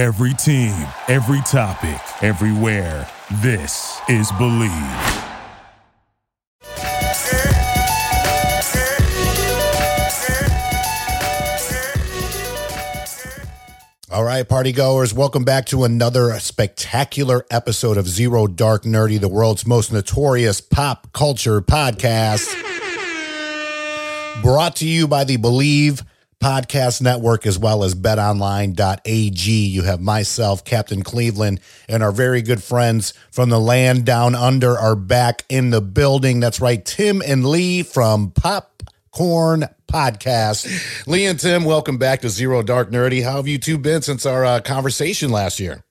Every team, every topic, everywhere. This is Bleav. All right, party goers, welcome back to another spectacular episode of Zero Dark Nerdy, the world's most notorious pop culture podcast. Brought to you by the Bleav Podcast Network as well as betonline.ag. You have myself, Captain Cleveland, and our very good friends from the land down under are back in the building. That's right, Tim and Lee from Popcorn Podcast. Lee and Tim, welcome back to Zero Dark Nerdy. How have you two been since our uh, conversation last year?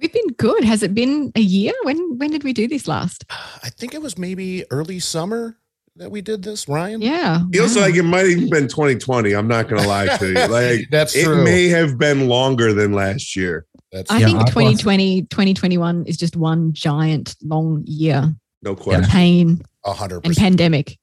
We've been good. Has it been a year? When when did we do this last? I think it was maybe early summer that we did this, Ryan. Yeah. Feels wow. like it might even been 2020. I'm not gonna lie to you. Like That's it true. may have been longer than last year. That's I Yeah, think I've 2020, 2021 is just one giant long year. No question. Pain a hundred and percent. And pandemic.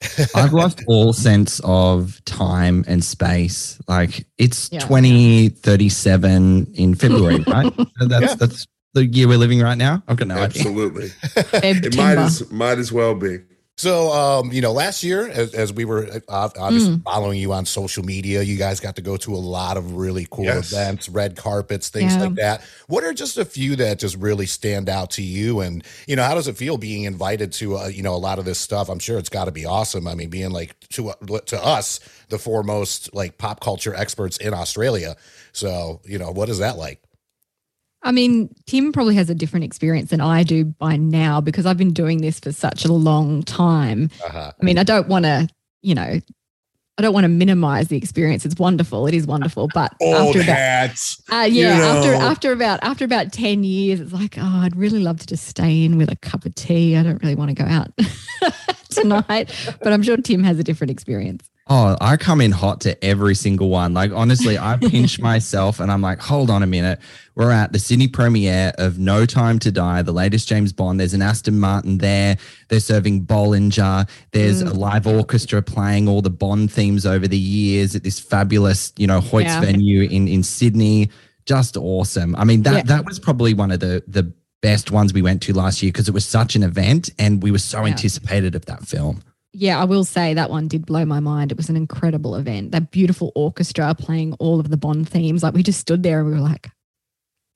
I've lost all sense of time and space. Like it's Yeah. 2037 in February, right? That's Yeah. that's the year we're living right now. I've got no idea. Absolutely. It might as might as well be. So, um, you know, last year, as, as we were uh, obviously Mm. following you on social media, you guys got to go to a lot of really cool Yes. events, red carpets, things Yeah. like that. What are just a few that just really stand out to you? And, you know, how does it feel being invited to, uh, you know, a lot of this stuff? I'm sure it's got to be awesome. I mean, being like to, uh, to us, the foremost like pop culture experts in Australia. So, you know, what is that like? I mean, Tim probably has a different experience than I do by now because I've been doing this for such a long time. Uh-huh. I mean, I don't want to, you know, I don't want to minimize the experience. It's wonderful. It is wonderful. But Old after about, hats. uh, yeah, you after know. after about after about ten years, it's like, oh, I'd really love to just stay in with a cup of tea. I don't really want to go out tonight, but I'm sure Tim has a different experience. Oh, I come in hot to every single one. Like honestly, I pinch myself and I'm like, hold on a minute. We're at the Sydney premiere of No Time to Die, the latest James Bond. There's an Aston Martin there. They're serving Bollinger. There's a mm. live orchestra playing all the Bond themes over the years at this fabulous, you know, Hoyts Yeah. venue in in Sydney. Just awesome. I mean, that Yeah. that was probably one of the the best ones we went to last year because it was such an event and we were so Yeah. anticipated of that film. Yeah, I will say that one did blow my mind. It was an incredible event. That beautiful orchestra playing all of the Bond themes. Like we just stood there and we were like,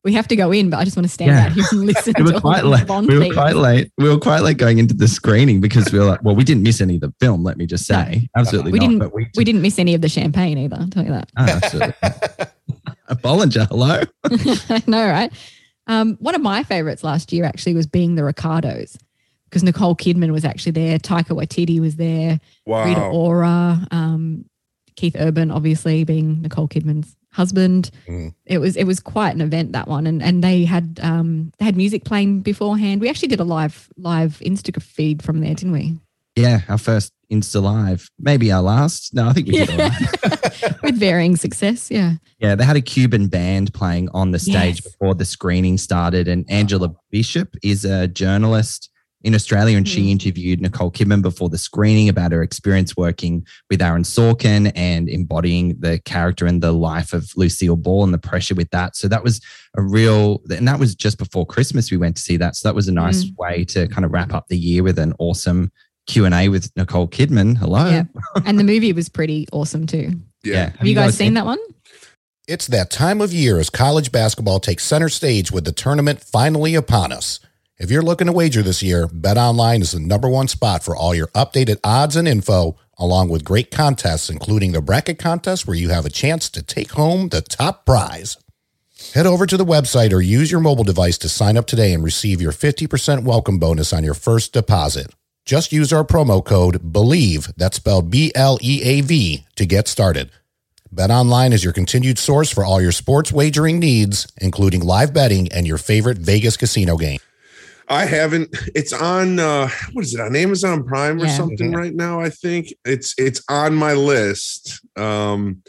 we have to go in, but I just want to stand Yeah. out here and listen we to were all quite the late. Bond We were themes. quite late. We were quite late going into the screening because we were like, well, we didn't miss any of the film. Let me just No. say, absolutely We not. didn't- But we, We didn't miss any of the champagne either. I'll tell you that. Oh, absolutely. A Bollinger, hello. I know, right? Um, one of my favorites last year actually was being the Ricardos because Nicole Kidman was actually there. Taika Waititi was there. Rita Ora, um, Keith Urban, obviously being Nicole Kidman's husband. Mhm. It was it was quite an event that one, and and they had um, they had music playing beforehand. We actually did a live live Instagram feed from there, didn't we? Yeah, our first Insta Live, maybe our last. No, I think we did all right. With varying success, yeah. Yeah, they had a Cuban band playing on the stage Yes. before the screening started. And Angela Bishop is a journalist in Australia, and she Mm. interviewed Nicole Kidman before the screening about her experience working with Aaron Sorkin and embodying the character and the life of Lucille Ball and the pressure with that. So that was a real, and that was just before Christmas. We went to see that, so that was a nice way to kind of wrap up the year with an awesome Q and A with Nicole Kidman. Hello. Yeah. And the movie was pretty awesome too. Yeah. Have, you guys, seen that one? It's that time of year as college basketball takes center stage with the tournament finally upon us. If you're looking to wager this year, BetOnline is the number one spot for all your updated odds and info, along with great contests, including the bracket contest where you have a chance to take home the top prize. Head over to the website or use your mobile device to sign up today and receive your 50% welcome bonus on your first deposit. Just use our promo code BLEAV, that's spelled B L E A V, to get started. BetOnline is your continued source for all your sports wagering needs, including live betting and your favorite Vegas casino game. I haven't. It's on. uh What is it on Amazon Prime or Yeah. something right now? I think it's it's on my list. Um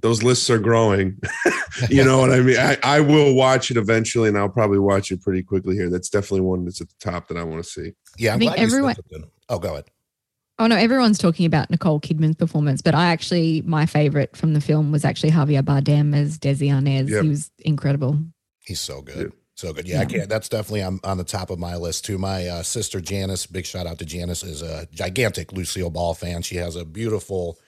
Those lists are growing. you know what I mean? I, I will watch it eventually, and I'll probably watch it pretty quickly here. That's definitely one that's at the top that I want to see. Yeah, I'm I think glad everyone- slipped. Oh, go ahead. Oh no, everyone's talking about Nicole Kidman's performance, but I actually my favorite from the film was actually Javier Bardem as Desi Arnaz. Yep. He was incredible. He's so good. Yeah. So good. Yeah, I can't. That's definitely on, on the top of my list too. My uh, sister Janice, big shout out to Janice, is a gigantic Lucille Ball fan. She has a beautiful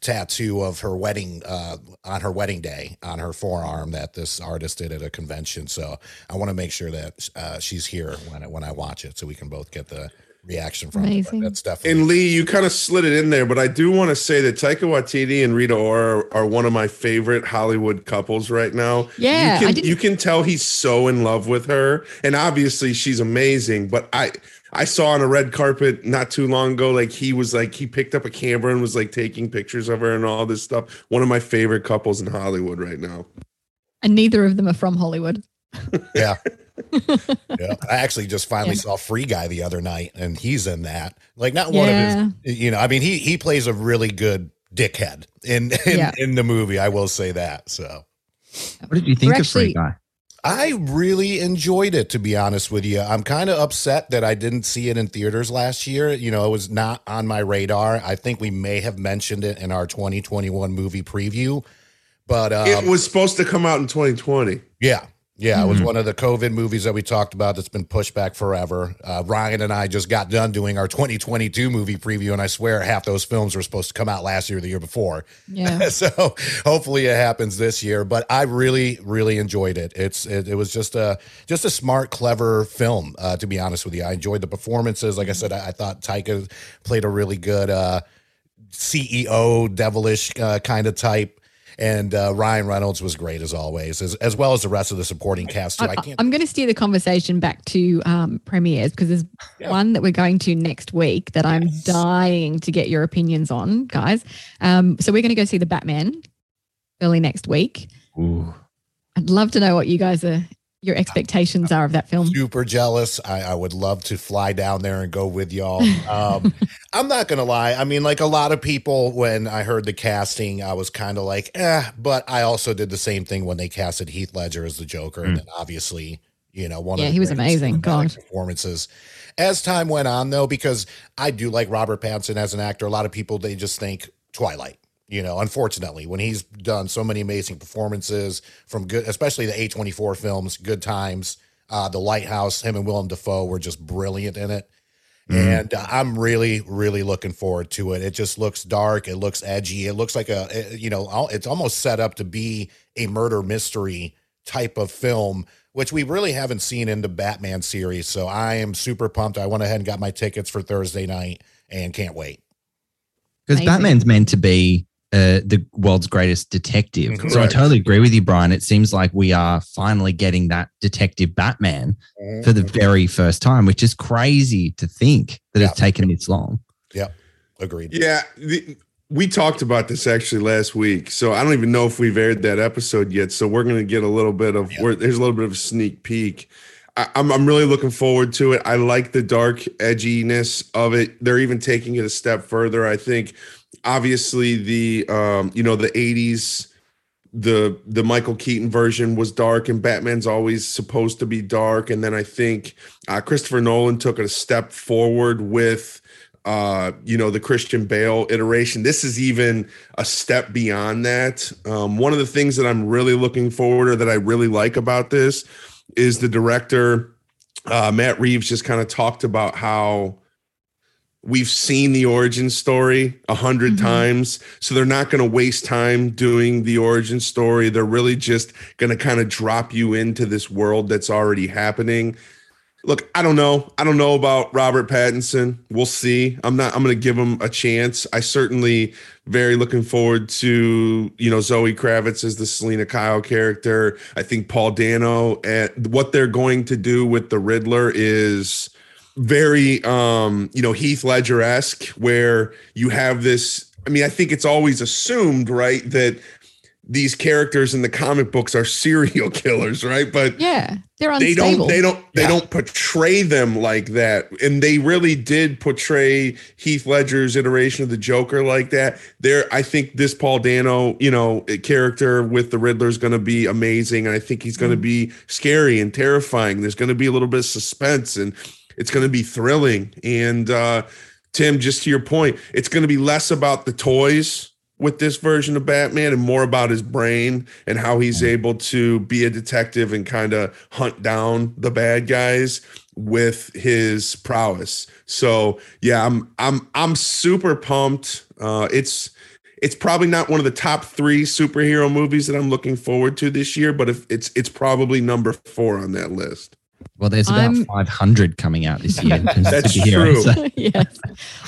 tattoo of her wedding uh, on her wedding day on her forearm that this artist did at a convention. So I want to make sure that uh, she's here when I, when I watch it, so we can both get the reaction from it. But Amazing. That's definitely And Lee, you kind of slid it in there, but I do want to say that Taika Waititi and Rita Ora are one of my favorite Hollywood couples right now. Yeah, you can, you can tell he's so in love with her, and obviously she's amazing. But I I saw on a red carpet not too long ago, like he was like he picked up a camera and was like taking pictures of her and all this stuff. One of my favorite couples in Hollywood right now. And neither of them are from Hollywood. yeah. yeah. I actually just finally Yeah. saw Free Guy the other night, and he's in that. Like, not one Yeah. of his, you know, I mean, he he plays a really good dickhead in in, Yeah. in the movie. I will say that. So What did you think We're of Free Guy? I really enjoyed it, to be honest with you. I'm kind of upset that I didn't see it in theaters last year. You know, it was not on my radar. I think we may have mentioned it in our 2021 movie preview, but um, it was supposed to come out in 2020. Yeah. Yeah, it was Mhm. one of the COVID movies that we talked about that's been pushed back forever. Uh, Ryan and I just got done doing our 2022 movie preview, and I swear half those films were supposed to come out last year or the year before. Yeah. so hopefully it happens this year. But I really, really enjoyed it. It's it, it was just a just a smart, clever film. Uh, to be honest with you, I enjoyed the performances. Like I said, I, I thought Taika played a really good uh, CEO, devilish uh, kind of type. And uh, Ryan Reynolds was great as always, as, as well as the rest of the supporting cast too. I, I, can't. am going to steer the conversation back to um, premieres because there's Yeah. one that we're going to next week that I'm dying to get your opinions on, guys. Um, so we're going to go see the Batman early next week. Ooh. I'd love to know what you guys are, your expectations are of that film. super jealous. I, I would love to fly down there and go with y'all. Um, I'm not gonna lie. I mean, like a lot of people, when I heard the casting, I was kind of like, eh. But I also did the same thing when they casted Heath Ledger as the Joker, and then obviously, you know, one Yeah, of the he was amazing. God. performances. As time went on, though, because I do like Robert Pattinson as an actor, a lot of people they just think Twilight. You know, unfortunately, when he's done so many amazing performances from good, especially the A24 films, Good Times, uh, The Lighthouse, him and Willem Dafoe were just brilliant in it. And uh, I'm really, really looking forward to it. It just looks dark. It looks edgy. It looks like a, eh, you know, it's almost set up to be a murder mystery type of film, which we really haven't seen in the Batman series. So I am super pumped. I went ahead and got my tickets for Thursday night and can't wait. Because Batman's meant to be uh, the world's greatest detective. So I totally agree with you, Brian. It seems like we are finally getting that detective Batman for the very first time, which is crazy to think that it's taken this long. Yeah, agreed. Yeah, the, we talked about this actually last week, so I don't even know if we've aired that episode yet. So we're gonna get a little bit of Yeah. where there's a little bit of a sneak peek. I, I'm I'm really looking forward to it. I like the dark edginess of it. They're even taking it a step further. I think, obviously, the um, you know the '80s the the Michael Keaton version was dark and Batman's always supposed to be dark. And then I think uh, Christopher Nolan took a step forward with uh you know the Christian Bale iteration. This is even a step beyond that. Um one of the things that I'm really looking forward or that I really like about this is the director uh Matt Reeves just kind of talked about how we've seen the origin story a 100 Mhm. times so they're not going to waste time doing the origin story. They're really just going to kind of drop you into this world that's already happening. Look i don't know. I don't know about robert pattinson. We'll see. I'm not i'm going to give him a chance. I certainly very looking forward to you know zoe kravitz as the selina kyle character. I think paul dano and what they're going to do with the riddler is very um you know heath ledger-esque where you have this i mean i think it's always assumed right that these characters in the comic books are serial killers right? But Yeah, they're unstable. they don't they don't they Yeah. don't portray them like that. And they really did portray heath ledger's iteration of the joker like that. There i think this paul dano you know character with the riddler is going to be amazing and i think he's going to be scary and terrifying. There's going to be a little bit of suspense and it's going to be thrilling and uh Tim, just to your point, it's going to be less about the toys with this version of Batman and more about his brain and how he's able to be a detective and kind of hunt down the bad guys with his prowess. So yeah, I'm I'm I'm super pumped. Uh, it's it's probably not one of the top three superhero movies that I'm looking forward to this year, but if it's it's probably number four on that list. Well, there's about I'm- 500 coming out this year. in terms of That's superheroes. true. yes.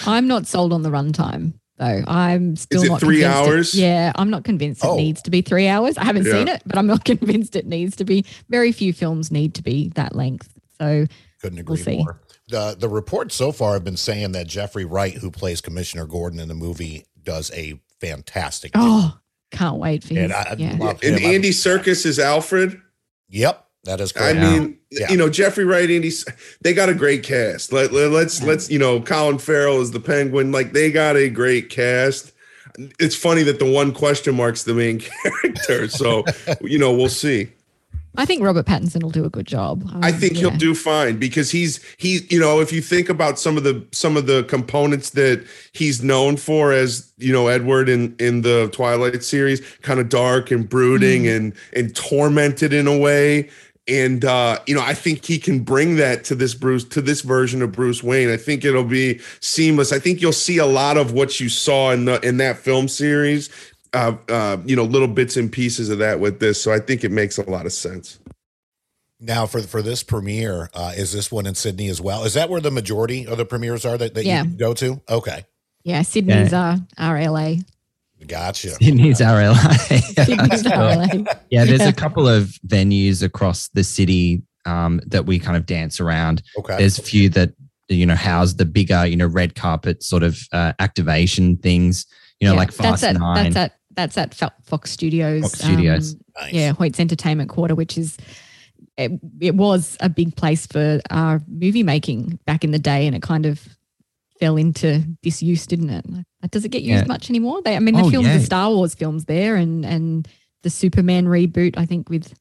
I'm not sold on the runtime though. I'm still it not three convinced it- hours? yeah, I'm not convinced it Oh. needs to be three hours. I haven't Yeah. seen it, but I'm not convinced it needs to be. Very few films need to be that length. So Couldn't We'll agree see. more. The the reports so far have been saying that Jeffrey Wright, who plays Commissioner Gordon in the movie, does a fantastic oh, job. oh, can't wait for his. And I- I'd yeah. And Andy Serkis is Alfred. Yep, that is I correct. mean, Yeah. you know, Jeffrey Wright, Andy, they got a great cast. Let, let, let's let's you know, Colin Farrell is the Penguin. Like they got a great cast. It's funny that the one question mark's the main character. So you know, we'll see. I think Robert Pattinson will do a good job. I Um, think he'll do fine because he's he's you know if you think about some of the some of the components that he's known for as you know Edward in in the Twilight series kind of dark and brooding Mm. and and tormented in a way and uh you know I think he can bring that to this Bruce to this version of Bruce Wayne I think it'll be seamless I think you'll see a lot of what you saw in the in that film series uh, uh, you know, little bits and pieces of that with this. So I think it makes a lot of sense. Now, for for this premiere, uh, is this one in Sydney as well? Is that where the majority of the premieres are that, that Yeah. you go to? Okay, Yeah, Sydney's uh, RLA. gotcha. Sydney's RLA. Sydney's RLA. yeah, there's a couple of venues across the city um, that we kind of dance around. Okay, There's a few that you know house the bigger, you know, red carpet sort of uh, activation things. You know, Yeah, like Fast that's at, Nine. That's at that's at Fo- Fox Studios. Fox Studios. um, nice. yeah, Hoyt's Entertainment Quarter, which is it, it was a big place for uh, movie making back in the day, and it kind of fell into disuse, didn't it? Like, Does it get used Yeah. much anymore? They, I mean, they Oh, filmed yeah. the Star Wars films there, and and the Superman reboot. I think with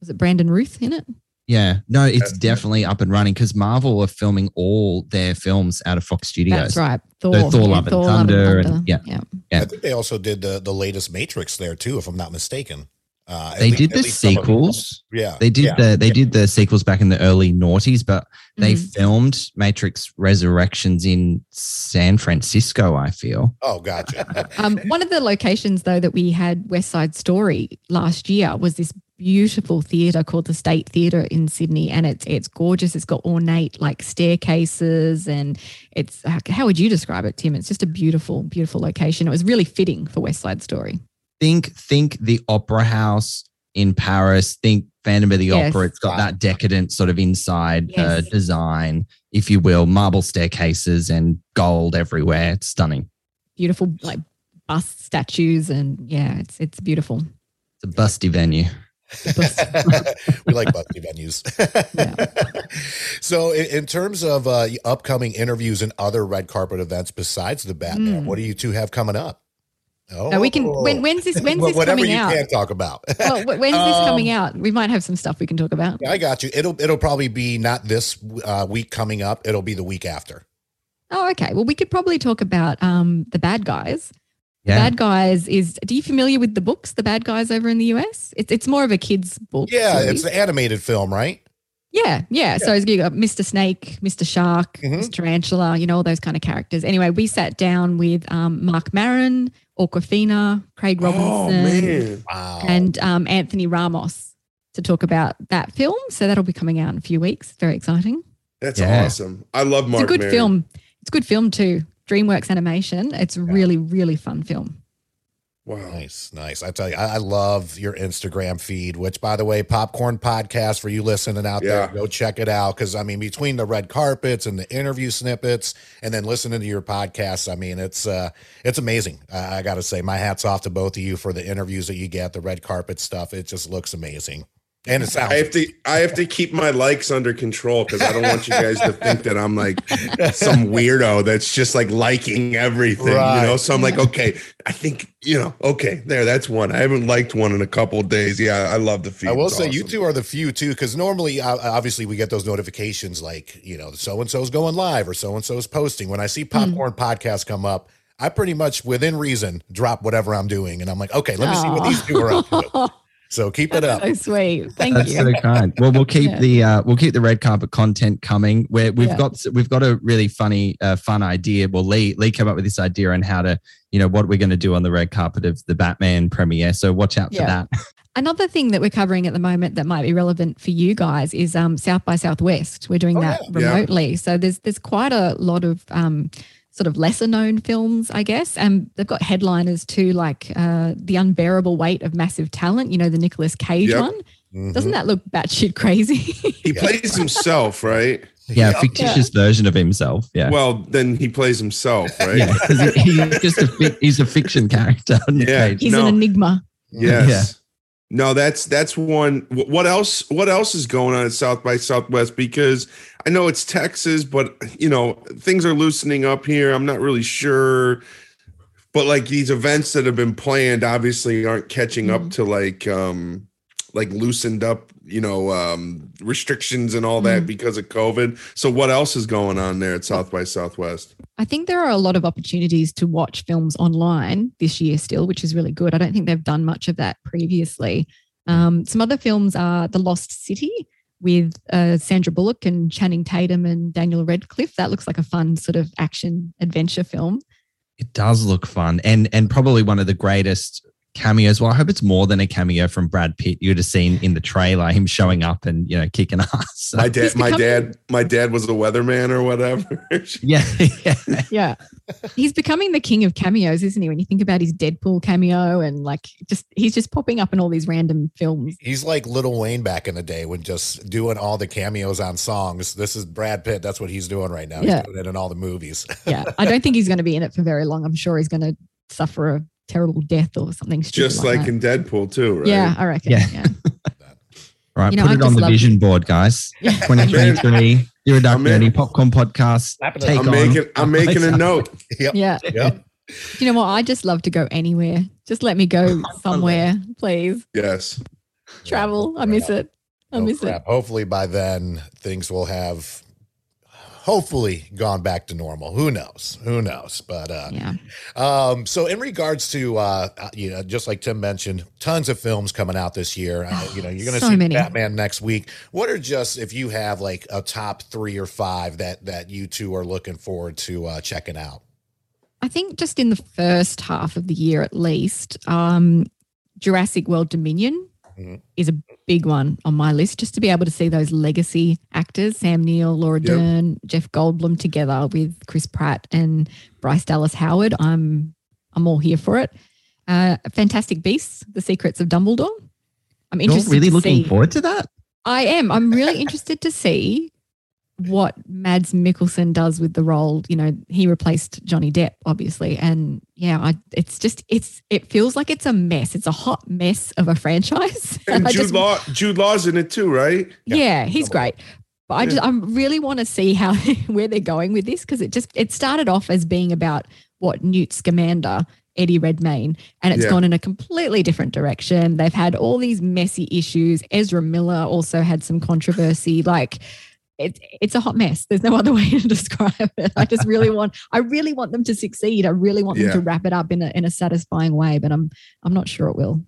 was it Brandon Routh in it? Yeah, no, it's That's- definitely up and running because Marvel are filming all their films out of Fox Studios. That's right, Thor, So Thor, yeah, Love and Thor, Thunder and- yeah. yeah. Yeah. I think they also did the the latest Matrix there too, if I'm not mistaken. Uh, They lea- did the least some of them. sequels. Yeah, They did yeah. the they did the sequels back in the early noughties, but they Mhm. filmed Matrix Resurrections in San Francisco. I feel. Oh, gotcha. Um, one of the locations, though, that we had West Side Story last year was this beautiful theatre called the State Theatre in Sydney, and it's it's gorgeous. It's got ornate like staircases, and it's how would you describe it, Tim? It's just a beautiful, beautiful location. It was really fitting for West Side Story. Think think the Opera House in Paris. Think Phantom of the Yes. Opera. It's got that decadent sort of inside uh, design, if you will, marble staircases and gold everywhere. It's stunning. Beautiful like bust statues, and yeah, it's it's beautiful. It's a busty venue. we like busty venues. so, in, in terms of uh, upcoming interviews and other red carpet events besides the Batman, Mm. what do you two have coming up? Oh, Now we can when, when's this when's this whatever coming you out? can talk about. Well, when's this Um, coming out? We might have some stuff we can talk about. I got you. It'll it'll probably be not this uh, week coming up. It'll be the week after. Oh, okay. Well, we could probably talk about um, the bad guys. Yeah. Bad Guys is. Do you familiar with the books, The Bad Guys over in the US? It's it's more of a kids book. Yeah, series. it's the animated film, right? Yeah, yeah. So you got Mr. Snake, Mr. Shark, Mhm. Mr. Tarantula, you know all those kind of characters. Anyway, we sat down with um, Marc Maron, Awkwafina, Craig Robinson, Oh man, Wow. and um, Anthony Ramos to talk about that film. So that'll be coming out in a few weeks. Very exciting. that's Yeah. awesome. I love Marc. it's a good Maron. film. It's a good film too. DreamWorks Animation. It's a really, really fun film. Wow. Nice, nice. I tell you, I, I love your Instagram feed, which, by the way, Popcorn Podcast for you listening out Yeah. there, go check it out. Because I mean, between the red carpets and the interview snippets, and then listening to your podcasts, I mean, it's uh, it's amazing. I, I got to say, my hats off to both of you for the interviews that you get, the red carpet stuff. It just looks amazing. And it sounds I have to I have to keep my likes under control because I don't want you guys to think that I'm like some weirdo that's just like liking everything, Right. you know. So I'm like, okay, I think you know, okay, there, that's one. I haven't liked one in a couple of days. Yeah, I love the feed. I will It's say you two are the few too, because normally, uh, obviously, we get those notifications like you know, so and so's going live or so and so's posting. When I see popcorn podcast come up, I pretty much within reason drop whatever I'm doing, and I'm like, okay, let me see what these two are up to. So keep it up. So sweet. Thank That's you. That's so kind. Well, we'll keep Yeah. the uh, we'll keep the red carpet content coming. Where we've Yeah. got we've got a really funny uh, fun idea. Well, Lee Lee came up with this idea on how to you know what we're going to do on the red carpet of the Batman premiere. So watch out for Yeah. that. Another thing that we're covering at the moment that might be relevant for you guys is um, South by Southwest. We're doing Oh, that yeah. Yeah. remotely, so there's there's quite a lot of um, sort of lesser known films, I guess. And they've got headliners too, like uh, The Unbearable Weight of Massive Talent. You know, the Nicolas Cage Yep. one. Mhm. Doesn't that look batshit crazy? he plays himself, right? Yeah, Yep. fictitious version of himself. Yeah. Well, then he plays himself, right? yeah, 'cause he- he's just a fic- he's a fiction character. Yeah. page. He's No. an enigma. Yes. No, that's that's one. What else? What else is going on at South by Southwest? Because I know it's Texas, but you know things are loosening up here. I'm not really sure, but like these events that have been planned, obviously aren't catching up Mhm. to like um like loosened up, you know, um restrictions and all that Mhm. because of COVID. So what else is going on there at South by Southwest? I think there are a lot of opportunities to watch films online this year still, which is really good. I don't think they've done much of that previously. Um, some other films are The Lost City with uh, Sandra Bullock and Channing Tatum and Daniel Radcliffe. That looks like a fun sort of action adventure film. It does look fun, and and probably one of the greatest cameos. Well, I hope it's more than a cameo from Brad Pitt. You'd have seen in the trailer him showing up and you know kicking ass. My dad, He's my dad, my dad was a weatherman or whatever. yeah, yeah. Yeah. he's becoming the king of cameos, isn't he? When you think about his Deadpool cameo and like just he's just popping up in all these random films. He's like Little Wayne back in the day when just doing all the cameos on songs. This is Brad Pitt. That's what he's doing right now. Yeah. He's doing it in all the movies. Yeah. I don't think he's going to be in it for very long. I'm sure he's going to suffer a terrible death or something stupid Just like that. in Deadpool too, right? Yeah, I reckon. Yeah. Yeah. All right, You know, put I it on the love- vision board, guys. Yeah. 2023, you're a Dark I'm. Nerdy Popcorn Podcast. Take I'm on- making I'm making a note. Yep. Yeah. Yep. You know what? I just love to go anywhere. Just let me go somewhere, please. Yes. Travel. I miss it. I Oh, miss crap. Hopefully by then things will have hopefully gone back to normal. Who knows? Who knows? But uh. Yeah. um so in regards to uh uh, you know just like Tim mentioned, tons of films coming out this year. Uh, you know, you're going to So see many. Batman next week. What are just if you have like a top 3 or 5 that that you two are looking forward to uh checking out? I think just in the first half of the year at least, um, Jurassic World Dominion Mhm. is a big one on my list. Just to be able to see those legacy actors, Sam Neill, Laura Yep. Dern, Jeff Goldblum together with Chris Pratt and Bryce Dallas Howard. I'm I'm all here for it. Uh, Fantastic Beasts: The Secrets of Dumbledore. I'm You're interested. really to looking see, forward to that? I am. I'm really interested to see what Mads Mikkelsen does with the role. You know, he replaced Johnny Depp, obviously, and yeah, I, it's just it's it feels like it's a mess. It's a hot mess of a franchise. And I Jude just- Law Jude Law's in it too, right? yeah, he's great. But I just I really want to see how where they're going with this because it just it started off as being about what Newt Scamander, Eddie Redmayne, and it's Yeah. gone in a completely different direction. They've had all these messy issues. Ezra Miller also had some controversy. Like it's it's a hot mess. There's no other way to describe it. I just really want I really want them to succeed. I really want them Yeah. to wrap it up in a in a satisfying way, but I'm I'm not sure it will.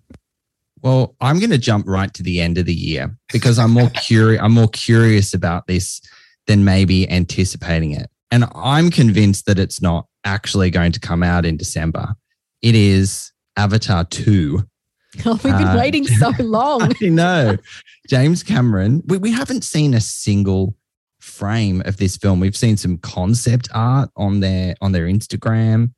Well, I'm going to jump right to the end of the year because I'm more curious. I'm more curious about this than maybe anticipating it, and I'm convinced that it's not actually going to come out in December. It is Avatar Two. Oh, we've been Uh, waiting so long. I know. James Cameron, we, we haven't seen a single frame of this film. We've seen some concept art on their on their Instagram.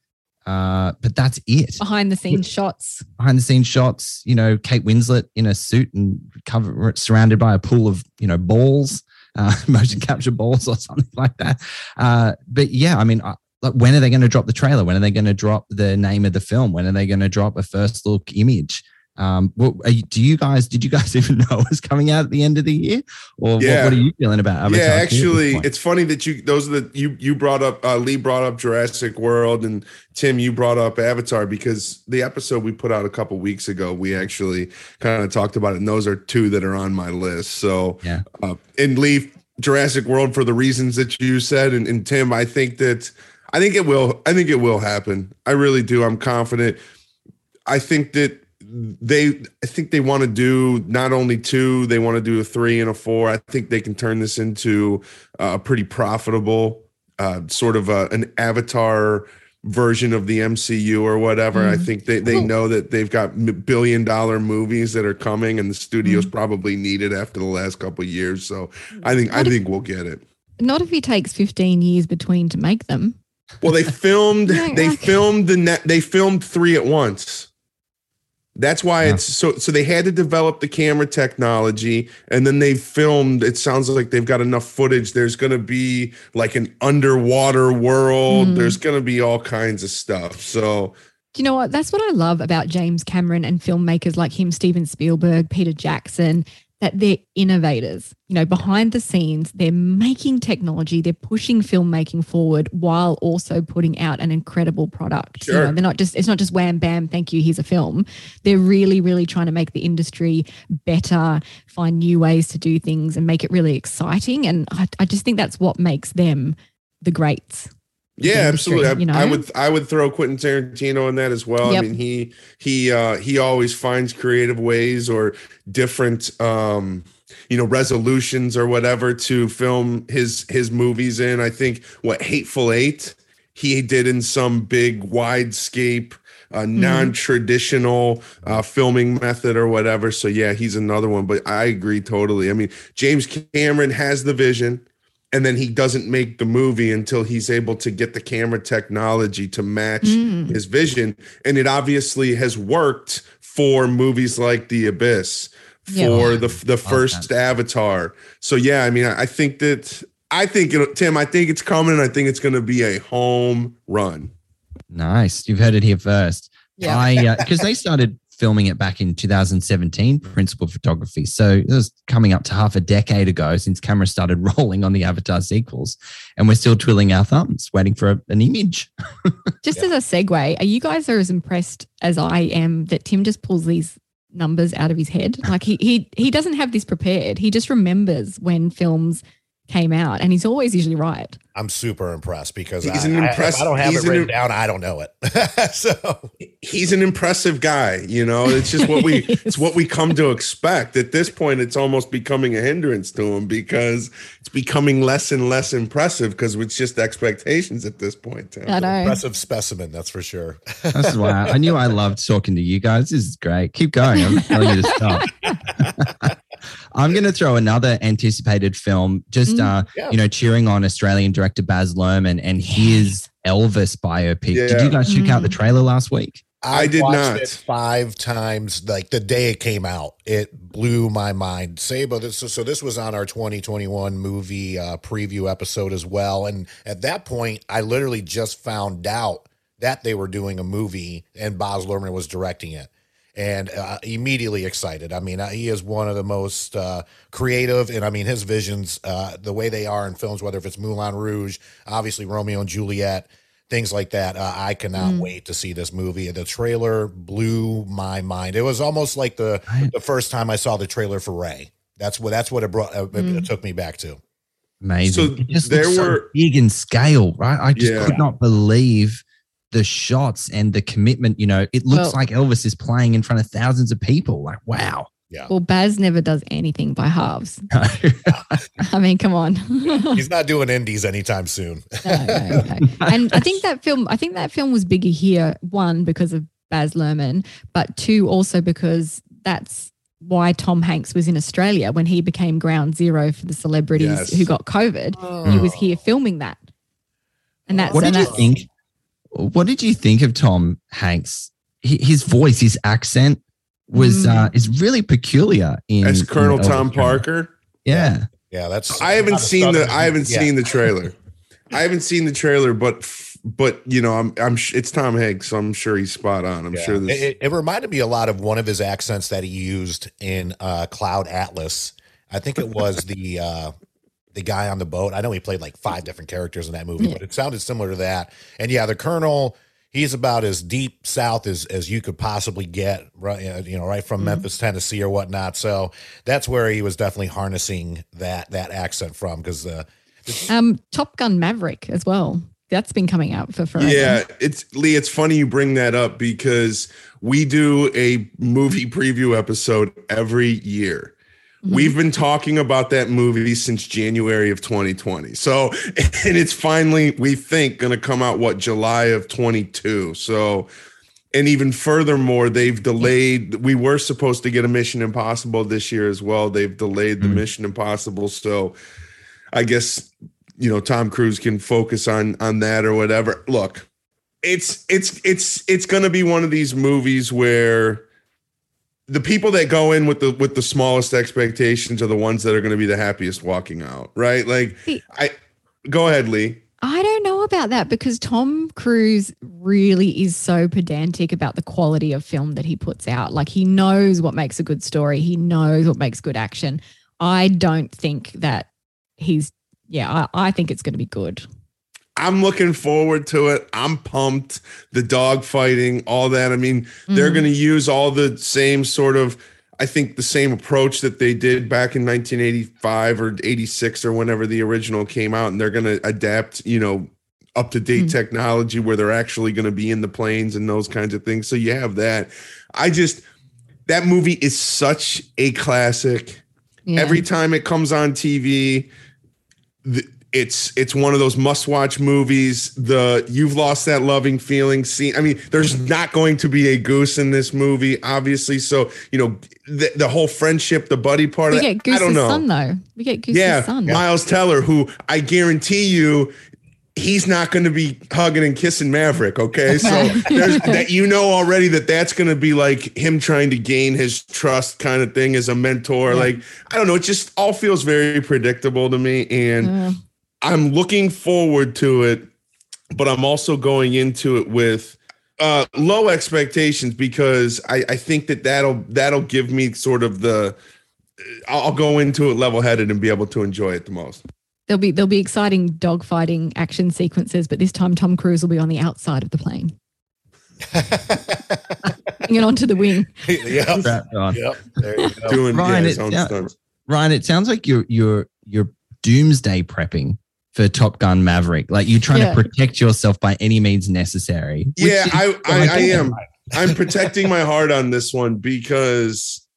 Uh, but that's it. Behind the scenes shots. Behind the scenes shots, you know, Kate Winslet in a suit and cover surrounded by a pool of, you know, balls, uh, motion capture balls or something like that. Uh, but yeah, I mean, I, like when are they going to drop the trailer? When are they going to drop the name of the film? When are they going to drop a first look image? Um, what, are you, do you guys? Did you guys even know it was coming out at the end of the year, or Yeah. what, what are you feeling about Avatar? yeah, two at this actually, it's funny that you those are the you you brought up uh, Lee brought up Jurassic World and Tim you brought up Avatar because the episode we put out a couple weeks ago we actually kind of talked about it and those are two that are on my list. So Yeah. uh, and Lee Jurassic World for the reasons that you said and, and Tim I think that I think it will I think it will happen. I really do. I'm confident. I think that they I think they want to do not only two, they want to do a three and a four. I think they can turn this into a pretty profitable uh, sort of a, an avatar version of the MCU or whatever. I Mhm. think they, they know that they've got billion dollar movies that are coming and the studios Mhm. probably need it after the last couple of years. So I think I What if- think we'll get it. Not if it takes 15 years between to make them. Well, they filmed they filmed the net they filmed three at once. That's why Yeah. it's so so they had to develop the camera technology and then they filmed it sounds like they've got enough footage there's going to be like an underwater world Mm. there's going to be all kinds of stuff. So Do you know what? That's what I love about James Cameron and filmmakers like him, Steven Spielberg, Peter Jackson, that they're innovators. You know, behind the scenes, they're making technology, they're pushing filmmaking forward while also putting out an incredible product. You Sure. know, they're not just, it's not just wham, bam, thank you, here's a film. They're really, really trying to make the industry better, find new ways to do things and make it really exciting. And I, I just think that's what makes them the greats. Yeah, absolutely. I, you know? I would I would throw Quentin Tarantino in that as well. I mean, he he uh he always finds creative ways or different um you know resolutions or whatever to film his his movies in. I think what Hateful Eight he did in some big widescape uh, non-traditional uh, filming method or whatever. So yeah, he's another one. But I agree totally. I mean, James Cameron has the vision and then he doesn't make the movie until he's able to get the camera technology to match Mm. his vision and it obviously has worked for movies like the abyss Yeah. for the the first avatar so yeah i mean i, I think that i think it, tim i think it's coming and i think it's going to be a home run Nice. You've heard it here first. Yeah. I because they started filming it back in 2017, principal photography. So it was coming up to half a decade ago since cameras started rolling on the Avatar sequels, and we're still twiddling our thumbs, waiting for a- an image. Just as a segue, are you guys are as impressed as I am that Tim just pulls these numbers out of his head? Like he he he doesn't have this prepared. He just remembers when films came out, and he's always usually right. I'm super impressed because He's I, an I- if I don't have he's it an written im- down, I don't know it. so he's an impressive guy you know it's just what we it's what we come to expect at this point it's almost becoming a hindrance to him because it's becoming less and less impressive because it's just expectations at this point Tim. I know. impressive specimen, that's for sure. This is why I, I knew I loved talking to you guys. This is great. Keep going. I'm telling you to stop. I'm going to throw another anticipated film, just Mm. uh, Yeah. you know, cheering on Australian director Baz Luhrmann and his Elvis biopic. Did you guys check out the Mm. trailer last week? I I've did not. it five times. Like the day it came out, it blew my mind. Sabo, this so this was on our 2021 movie uh, preview episode as well. And at that point, I literally just found out that they were doing a movie and Baz Luhrmann was directing it. And uh, immediately excited. I mean, uh, he is one of the most uh, creative, and I mean, his visions, uh, the way they are in films, whether if it's Moulin Rouge, obviously Romeo and Juliet, things like that. Uh, I cannot Mm. wait to see this movie. The trailer blew my mind. It was almost like the Right. the first time I saw the trailer for Ray. That's what that's what it brought. Uh, it, Mm. it took me back to. Amazing. So it just there looks so were- big in scale, right? I just Yeah. could not believe the shots and the commitment. You know, it looks Well- like Elvis is playing in front of thousands of people. Like, wow. Yeah. Well, Baz never does anything by halves. I mean, come on. He's not doing indies anytime soon. No, no, no. And I think that film, I think that film was bigger here. One because of Baz Luhrmann, but two also because that's why Tom Hanks was in Australia when he became ground zero for the celebrities Yes. who got COVID. He was oh. here filming that, and that's what and did you that's- think? What did you think of Tom Hanks? His voice, his accent was Mm. uh, is really peculiar. In as colonel Elvis tom parker Yeah, Yeah, that's. i haven't seen the southern- i haven't yeah. seen the trailer i haven't seen the trailer but but you know, I'm I'm it's Tom Hanks, so I'm sure he's spot on. I'm Yeah. sure this. It, it reminded me a lot of one of his accents that he used in uh, Cloud Atlas. I think it was the uh, the guy on the boat. I know he played like five different characters in that movie, Yeah. but it sounded similar to that. And yeah, the Colonel. He's about as deep south as, as you could possibly get, right? uh, You know, right from Memphis, Tennessee, or whatnot. So that's where he was definitely harnessing that that accent from. Because uh, Um, Top Gun Maverick as well. That's been coming out for forever. Yeah, it's Lee. It's funny you bring that up because we do a movie preview episode every year. Mm-hmm. We've been talking about that movie since January of 2020. So, and it's finally, we think, going to come out what July of 22. So, and even furthermore, they've delayed. We were supposed to get a Mission Impossible this year as well. They've delayed the Mm. Mission Impossible. So, I guess you know Tom Cruise can focus on on that or whatever. Look, it's it's it's it's going to be one of these movies where the people that go in with the with the smallest expectations are the ones that are going to be the happiest walking out, right? Like See- I go ahead, Lee. I don't know about that because Tom Cruise really is so pedantic about the quality of film that he puts out. Like he knows what makes a good story, he knows what makes good action. I don't think that he's, yeah, I, I think it's going to be good. I'm looking forward to it. I'm pumped. The dog fighting, all that. I mean, they're Mhm. going to use all the same sort of, I think, the same approach that they did back in 1985 or 86 or whenever the original came out, and they're going to adapt, you know, up to date Mhm. technology where they're actually going to be in the planes and those kinds of things. So you have that. I just that movie is such a classic Yeah. every time it comes on TV, th- it's it's one of those must-watch movies. The you've lost that loving feeling scene. I mean, there's mm-hmm. not going to be a goose in this movie, obviously. So you know the, the whole friendship, the buddy part. we of get that, I don't Goose's know. son though. We get Goose's yeah, son. Miles Teller, who I guarantee you. He's not going to be hugging and kissing Maverick, okay? So there's that you know already that that's going to be like him trying to gain his trust kind of thing as a mentor. Yeah. Like I don't know, it just all feels very predictable to me and Yeah. I'm looking forward to it, but I'm also going into it with uh, low expectations because I, I think that that'll that'll give me sort of the I'll I'll go into it level headed and be able to enjoy it the most. There'll be there'll be exciting dogfighting action sequences, but this time Tom Cruise will be on the outside of the plane, hanging onto the wing. yep, Strapped yep. There you go. Doing Ryan, yeah, his it own sound- Ryan, it sounds like you're you're you're doomsday prepping for Top Gun Maverick. Like you're trying Yeah. to protect yourself by any means necessary. Yeah, is- I, I, I am. I'm protecting my heart on this one because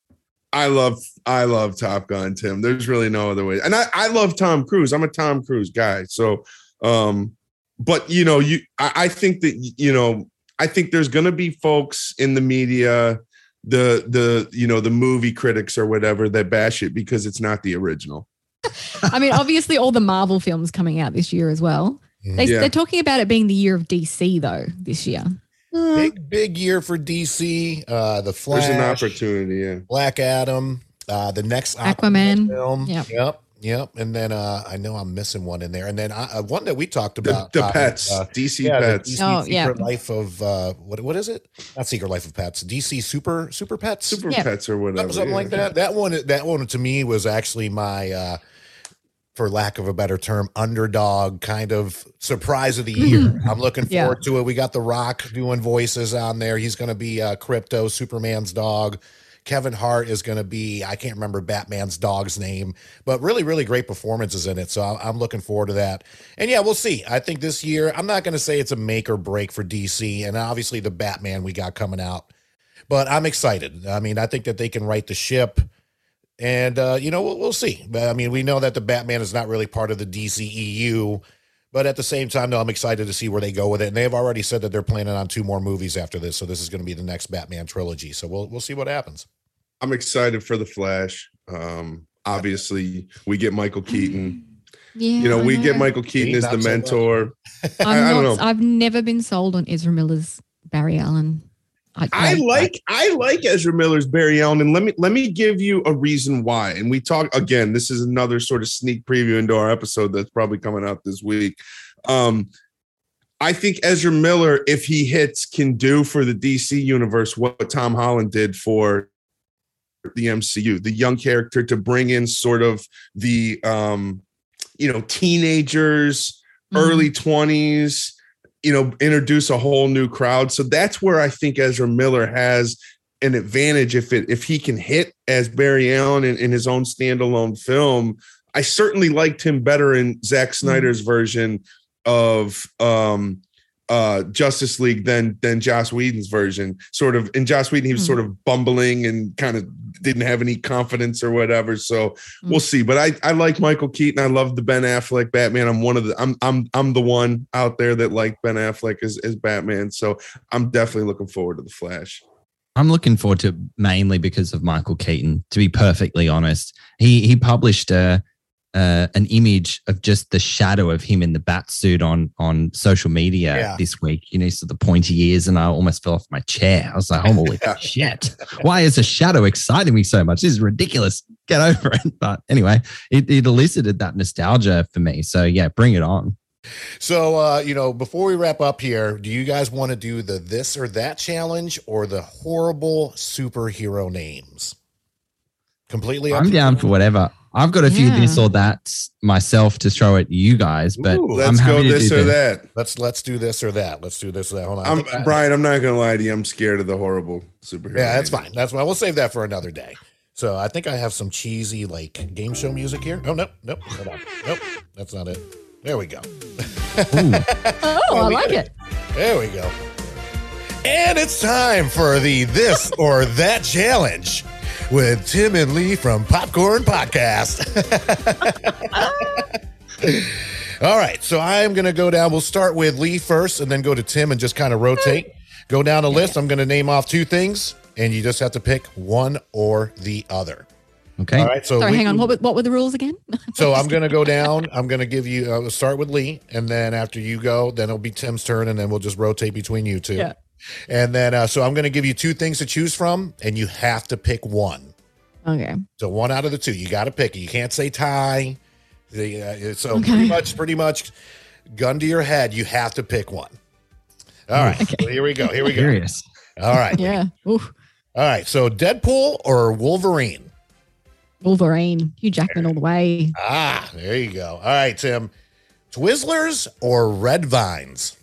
I love I love Top Gun, Tim. There's really no other way. And I, I love Tom Cruise. I'm a Tom Cruise guy. So um, but you know, you I, I think that you know, I think there's gonna be folks in the media, the the you know, the movie critics or whatever that bash it because it's not the original. I mean, obviously, all the Marvel films coming out this year as well. They, Yeah. They're talking about it being the year of DC though this year. Big big year for DC. Uh, the Flash, There's an opportunity, yeah. Black Adam, uh, the next Aquaman. film. Yep. Yep. Yep. And then uh, I know I'm missing one in there. And then uh, one that we talked about. the Tommy, pets, uh, DC yeah, pets. DC Oh, Secret yeah. Life of uh, what? What is it? Not Secret Life of Pets. DC Super Super Pets. Super Yeah. pets or whatever. something like yeah. that. That one, that one to me was actually my, uh, for lack of a better term, underdog kind of surprise of the year. I'm looking Yeah. forward to it. We got The Rock doing voices on there. He's going to be uh, Krypto, Superman's dog. Kevin Hart is going to be, I can't remember Batman's dog's name, but really, really great performances in it. So I'm looking forward to that. And yeah, we'll see. I think this year, I'm not going to say it's a make or break for DC. And obviously, the Batman we got coming out but I'm excited. I mean, I think that they can right the ship, and uh, you know, we'll, we'll see. But I mean, we know that the Batman is not really part of the DCEU, but at the same time, though, I'm excited to see where they go with it. And they have already said that they're planning on two more movies after this, so this is going to be the next Batman trilogy. So we'll we'll see what happens. I'm excited for the Flash. Um, obviously, we get Michael Keaton. Yeah, You know, I we get Michael Keaton Me, as the mentor. I'm I- I don't not, know. I've never been sold on Ezra Miller's Barry Allen. I, I like I like Ezra Miller's Barry Allen, and let me let me give you a reason why. And we talk again. This is another sort of sneak preview into our episode that's probably coming out this week. Um, I think Ezra Miller, if he hits, can do for the DC universe what Tom Holland did for the MCU. The young character to bring in sort of the um, you know, teenagers, Mhm. early 20s, you know, introduce a whole new crowd. So that's where I think Ezra Miller has an advantage if it if he can hit as Barry Allen in, in his own standalone film. I certainly liked him better in Zack Snyder's version of um uh Justice League than than Joss Whedon's version. Sort of in Joss Whedon, he was Mhm. sort of bumbling and kind of didn't have any confidence or whatever. So Mm. we'll see. But I I like Michael Keaton. I love the Ben Affleck Batman. I'm one of the I'm I'm I'm the one out there that like Ben Affleck as, as Batman. So I'm definitely looking forward to the Flash. I'm looking forward to mainly because of Michael Keaton. To be perfectly honest, he he published a, uh, an image of just the shadow of him in the bat suit on on social media Yeah. this week. You know, so the pointy ears, and I almost fell off my chair. I was like, "Holy shit! Why is a shadow exciting me so much? This is ridiculous. Get over it." But anyway, it, it elicited that nostalgia for me. So yeah, bring it on. So, uh, you know, before we wrap up here, do you guys want to do the this or that challenge or the horrible superhero names? Completely I'm down for whatever. I've got a few Yeah. this or that myself to throw at you guys, but Ooh, I'm Let's happy go to this do or the- that. Let's let's do this or that. Let's do this or that. Hold on. I I'm Brian. I'm not gonna lie to you. I'm scared of the horrible superhero. Yeah, that's fine. That's why we'll save that for another day. So I think I have some cheesy like game show music here. Oh no, nope, hold on. Nope, that's not it. There we go. Ooh. Oh, I like get it. There we go. And it's time for the this or that challenge with Tim and Lee from Popcorn Podcast. All right, so I'm going to go down. We'll start with Lee first and then go to Tim and just kind of rotate. Go down a list. I'm going to name off two things and you just have to pick one or the other. Okay. All right, so Sorry, Lee- hang on. What were, what were the rules again? so I'm going to go down. I'm going to give you, uh, start with Lee, and then after you go, then it'll be Tim's turn, and then we'll just rotate between you two. Yeah. And then, uh, so I'm going to give you two things to choose from, and you have to pick one. okay. So one out of the two, you got to pick it. You can't say tie. The, uh, so Okay. pretty much, pretty much, gun to your head, you have to pick one. All right, Okay. so here we go. Here we go. Curious. All right, Yeah. Oof. all right. So Deadpool or Wolverine? Wolverine. Hugh Jackman all the way. Ah, there you go. All right, Tim. Twizzlers or Red Vines?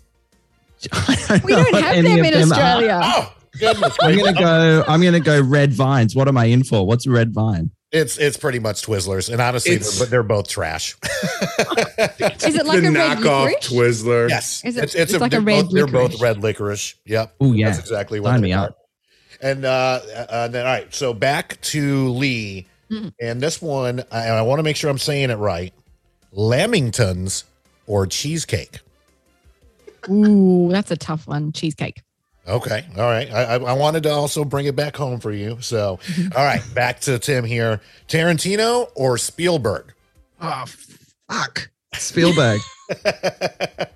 Don't We don't what have any them of in are. Australia. Oh, goodness I'm gonna go. I'm gonna go red vines. What am I in for? What's a red vine? It's it's pretty much Twizzlers, and honestly, It's- they're, they're both trash. Is it like the a red knockoff licorice? Twizzler. yes, Is it- it's, it's, it's like a they're red both, They're both red licorice. Yep. Oh yeah. That's exactly what Sign they are. up. And uh, uh, then all right, so back to Lee, Mhm. and this one, I, I want to make sure I'm saying it right. Lamingtons or cheesecake? Ooh, that's a tough one. Cheesecake. Okay, all right. I, I, I wanted to also bring it back home for you. So, all right, back to Tim here. Tarantino or Spielberg? Oh fuck. Spielberg.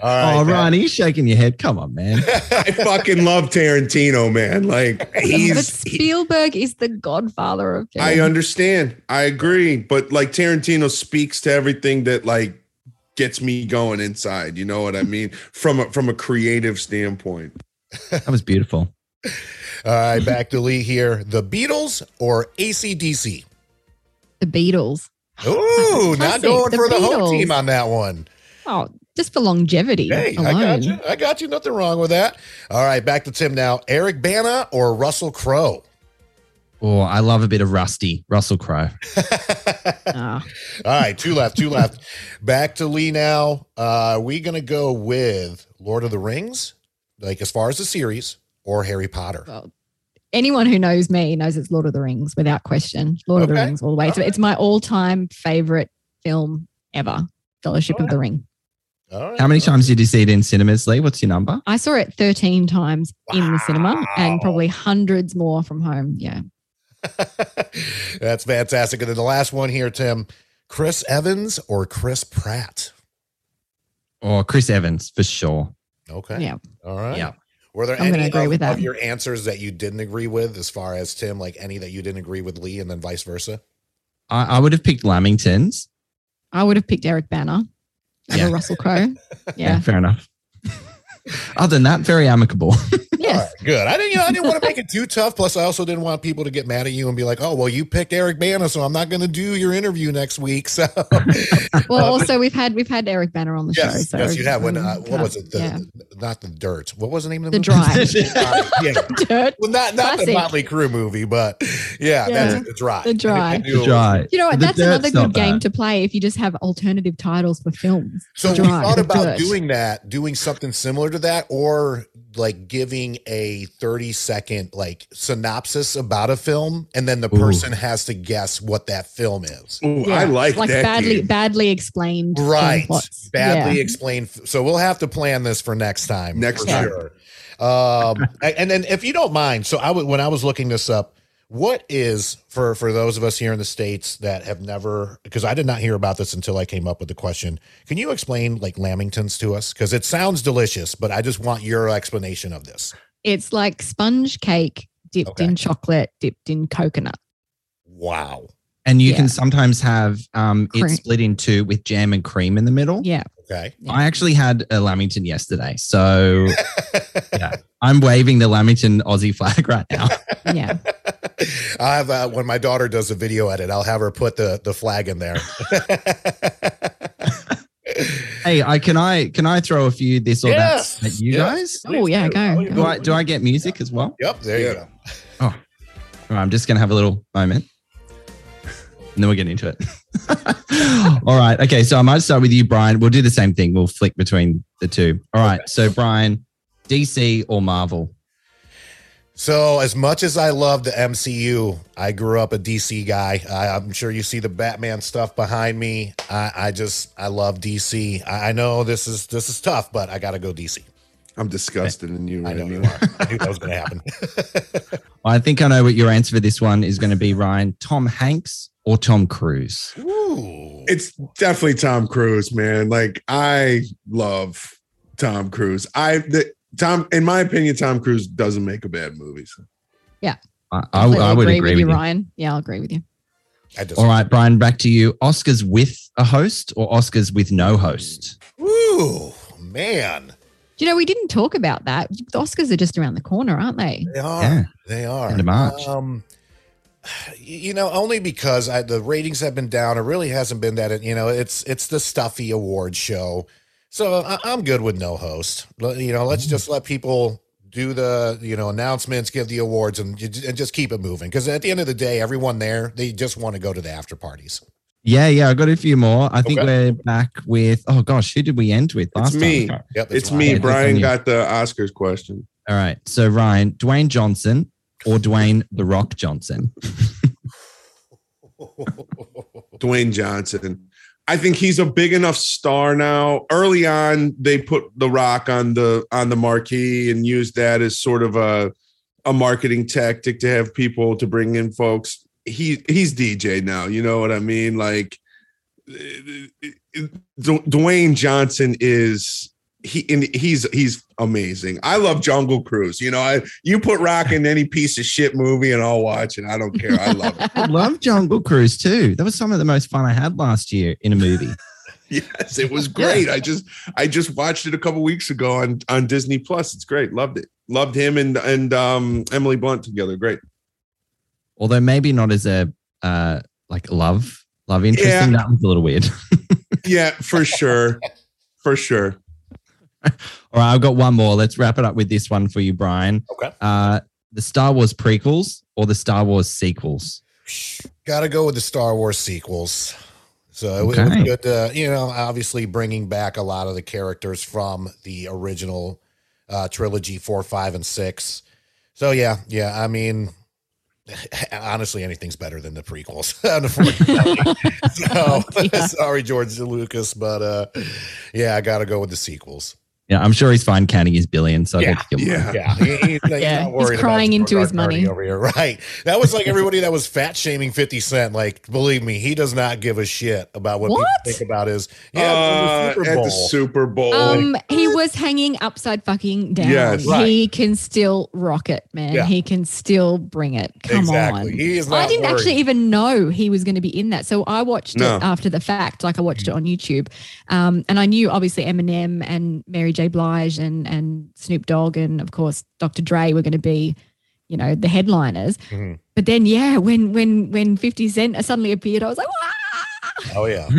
All right, oh, Pat. Ryan, he's shaking your head. Come on, man. I fucking love Tarantino, man. Like but he's Spielberg is the godfather of film. I understand. I agree. But like Tarantino speaks to everything that like gets me going inside. You know what I mean? From a from a creative standpoint. That was beautiful. All right, back to Lee here. The Beatles or ACDC? the Beatles. Ooh, not going the for the home team on that one. Oh, just for longevity Hey, alone. I got you. I got you. Nothing wrong with that. All right, back to Tim now. Eric Bana or Russell Crowe? Oh, I love a bit of Rusty, Russell Crowe. Ah, All right, two left, two left. Back to Lee now. Uh, are we gonna go with Lord of the Rings, like as far as the series, or Harry Potter? well, anyone who knows me knows it's Lord of the Rings without question. Lord of the Rings all the way. So Okay. it's my all-time favorite film ever. Fellowship of the Ring. All right. How many times did you see it in cinemas, Lee? What's your number? I saw it 13 times in the cinema and probably hundreds more from home. Yeah. That's fantastic. And then the last one here, Tim. Chris Evans or Chris Pratt? Or Chris Evans for sure. Okay. Yeah. All right. Yeah. Were there I'm gonna any agree of, with that. of your answers that you didn't agree with, as far as Tim, like any that you didn't agree with Lee, and then vice versa? I, I would have picked Lamingtons. I would have picked Eric Bana. Have Yeah. a Russell Crowe. Yeah. fair enough. Other than that, very amicable. Yes. All right, good. I didn't, you know, I didn't want to make it too tough. Plus, I also didn't want people to get mad at you and be like, "Oh, well, you picked Eric Bana, so I'm not going to do your interview next week." So, Well, Uh, also we've had we've had Eric Bana on the show. yes, So yes, you have. When um, uh, what was it? The, yeah. Not the dirt. What was the name of the, The movie? Dry. Uh, yeah. Dirt. Well, not not the Mötley Crüe movie, but yeah, Yeah. that's it, the dry. The Dry. I knew it was- Dry. You know what? That's another good game bad. to play if you just have alternative titles for films. So The we thought about Dirt. doing that, doing something similar to that, or like giving a 30 second like synopsis about a film, and then the Ooh. person has to guess what that film is. Ooh, Yeah. I like, like that. badly game. badly explained Right. Badly Yeah. explained. So we'll have to plan this for next time. Next for time. Sure. Um, and then if you don't mind, so I would when I was looking this up, what is for for those of us here in the states that have never because I did not hear about this until I came up with the question. Can you explain like lamingtons to us? Because it sounds delicious, but I just want your explanation of this. It's like sponge cake dipped Okay. in chocolate, dipped in coconut. Wow. And you Yeah. can sometimes have um, it Cream. split in two with jam and cream in the middle. Yeah. Okay. Yeah. I actually had a Lamington yesterday. So yeah, I'm waving the Lamington Aussie flag right now. Yeah. I have uh, when my daughter does a video edit, I'll have her put the the flag in there. hey, I can I can I throw a few this or Yes, that at you yes. guys? Oh, yeah, go, Do I do I get music as well? Yep, there you Yeah. go. All right, I'm just gonna have a little moment. And then we'll get into it. All right. Okay. So I might start with you, Brian. We'll do the same thing. We'll flick between the two. All right. So, Brian, DC or Marvel? So, as much as I love the MCU, I grew up a DC guy. I, I'm sure you see the Batman stuff behind me. I, I just I love DC. I, I know this is this is tough, but I got to go DC. I'm disgusted in you I know you are. I knew that was going to happen. I think I know what your answer for this one is going to be, Ryan. Tom Hanks or Tom Cruise? Ooh. It's definitely Tom Cruise, man. Like I love Tom Cruise. I the Tom, in my opinion, Tom Cruise doesn't make a bad movie. So. I, I, I would agree, with you. Ryan. Yeah, I'll agree with you. All right, Brian, back to you. Oscars with a host or Oscars with no host? Ooh, man. You know we didn't talk about that? The Oscars are just around the corner, aren't they? They are. Yeah. They are. End of March. Um, you know, only because I, the ratings have been down. It really hasn't been that. You know, it's it's the stuffy award show. So I, I'm good with no host. You know, let's mm. just let people do the you know announcements, give the awards, and, and just keep it moving. Because at the end of the day, everyone there they just want to go to the after parties. Yeah, yeah, I got a few more. I think Okay. we're back with, oh gosh, who did we end with last It's me. time? Yep, It's me. Yeah, Brian got the Oscars question. All right. So, Ryan, Dwayne Johnson or Dwayne The Rock Johnson? Dwayne Johnson. I think he's a big enough star now. Early on, they put The Rock on the on the marquee and used that as sort of a a marketing tactic to have people to bring in folks. He he's DJ now. You know what I mean? Like uh, uh, uh, Du- Dwayne Johnson is he and he's he's amazing. I love Jungle Cruise. You know, I you put Rock in any piece of shit movie and I'll watch it. I don't care. I love it. I love Jungle Cruise too. That was some of the most fun I had last year in a movie. Yes, it was great. I just I just watched it a couple weeks ago on on Disney Plus. It's great. Loved it. Loved him and and um Emily Blunt together. Great. Although maybe not as a uh like love love interest. Yeah. That was a little weird. Yeah, for sure. For sure. All right, I've got one more. Let's wrap it up with this one for you, Brian. Okay. Uh the Star Wars prequels or the Star Wars sequels? Got to go with the Star Wars sequels. So it was Okay. good to, you know, obviously bringing back a lot of the characters from the original uh, trilogy four, five, and six. So yeah, yeah. I mean, honestly, anything's better than the prequels. so sorry, George Lucas, but uh, yeah, I got to go with the sequels. Yeah, I'm sure he's fine counting his billion. So Yeah, I think yeah. Yeah, he- he's, he's Yeah, not he's crying into his Dark Thirty money. over here, right? That was like everybody that was fat shaming Fifty Cent. Like, believe me, he does not give a shit about what, What? people think about his. Yeah, Uh, the Super at the Super Bowl. Um, he was hanging upside fucking down. Yes. Right. He can still rock it, man. Yeah. He can still bring it. Come exactly. on. He is not. I didn't worried. actually even know he was going to be in that. So I watched No. it after the fact. Like I watched it on YouTube. Um, and I knew obviously Eminem and Mary J. Blige and, and Snoop Dogg and of course Dr. Dre were going to be, you know, the headliners. Mhm. But then yeah, when when when 50 Cent suddenly appeared, I was like, Wah! Oh yeah.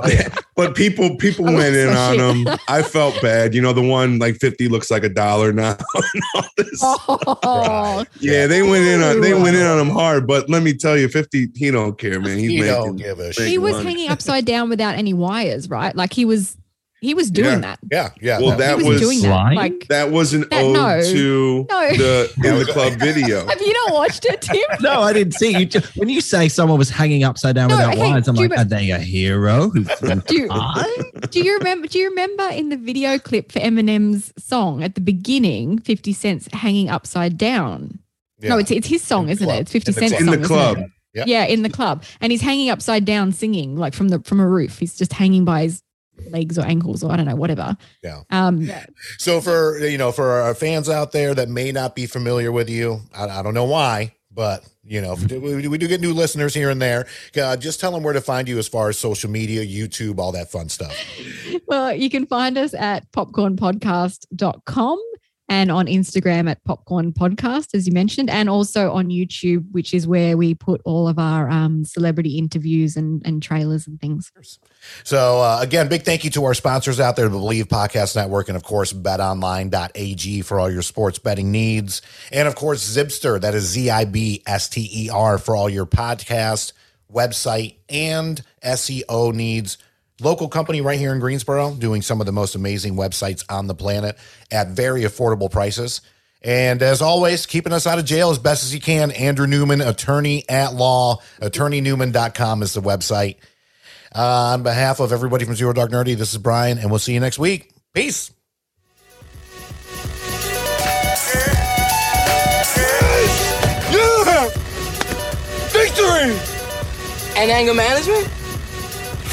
Oh yeah. But people people I went in lost on him. I felt bad. You know, the one like 50 looks like a dollar now. and all this. Oh, Yeah, they went in on they went in on him hard. But let me tell you, 50, he don't care, man. He's He making don't give a shit. he was money. hanging upside down without any wires, right? Like he was he was doing that. Yeah, yeah. Well, that- that he was, was doing that. Like That was an That- ode no. to No. the in the club video. have you not watched it, Tim? No, I didn't see you. Just, when you say someone was hanging upside down No, without hey, wires, I'm do you like, are they a hero? Do you, do you remember? Do you remember in the video clip for Eminem's song at the beginning, Fifty Cent's hanging upside down? yeah. No, it's it's his song, In isn't club. it? It's Fifty Cent's club. song In the club. it? Yeah. Yeah, in the club, and he's hanging upside down singing like from the from a roof. He's just hanging by his legs or ankles or I don't know, whatever. Yeah. Um, So for you know, for our fans out there that may not be familiar with you, I, I don't know why, but you know, we, we do get new listeners here and there. Uh, just tell them where to find you as far as social media, YouTube, all that fun stuff. well, you can find us at popcornpodcast.com and on Instagram at popcorn podcast, as you mentioned, and also on YouTube, which is where we put all of our um, celebrity interviews and, and trailers and things. So uh, again, big thank you to our sponsors out there, the Bleav Podcast Network, and of course, BetOnline.ag for all your sports betting needs, and of course, Zibster, that is Z-I-B-S-T-E-R for all your podcast, website, and SEO needs. Local company right here in Greensboro, doing some of the most amazing websites on the planet at very affordable prices. And as always, keeping us out of jail as best as you can. Andrew Newman, attorney at law. AttorneyNewman.com is the website. Uh, on behalf of everybody from Zero Dark Nerdy, this is Brian, and we'll see you next week. Peace. Yeah! Victory! And anger management?